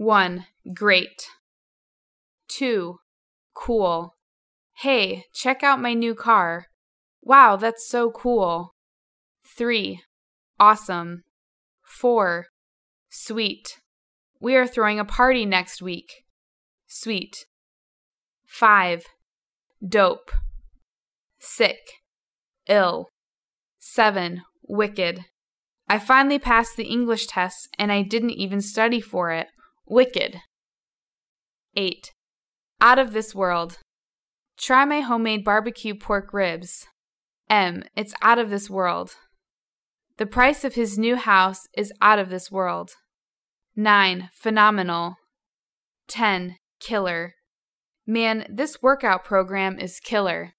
1. Great. 2. Cool. Hey, check out my new car. Wow, that's so cool. 3. Awesome. 4. Sweet. We are throwing a party next week. Sweet. 5. Dope. Sick. Ill. 7. Wicked. I finally passed the English test and I didn't even study for it. Wicked. 8. Out of this world. Try my homemade barbecue pork ribs. M. It's out of this world. The price of his new house is out of this world. 9. Phenomenal. 10. Killer. Man, this workout program is killer.